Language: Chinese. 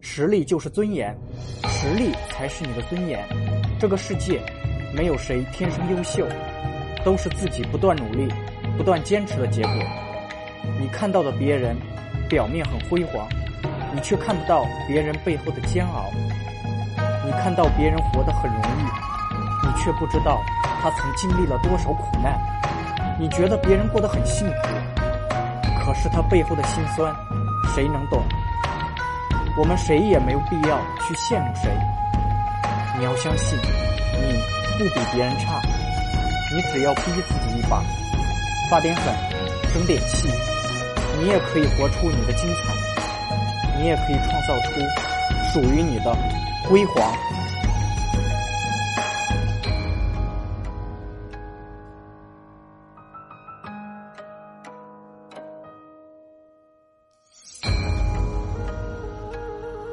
实力就是尊严，实力才是你的尊严。这个世界没有谁天生优秀，都是自己不断努力、不断坚持的结果。你看到的别人表面很辉煌，你却看不到别人背后的煎熬。你看到别人活得很容易，你却不知道他曾经历了多少苦难。你觉得别人过得很幸福，可是他背后的辛酸，谁能懂？我们谁也没有必要去羡慕谁。你要相信，你不比别人差。你只要逼自己一把，发点狠，争点气，你也可以活出你的精彩，你也可以创造出属于你的辉煌。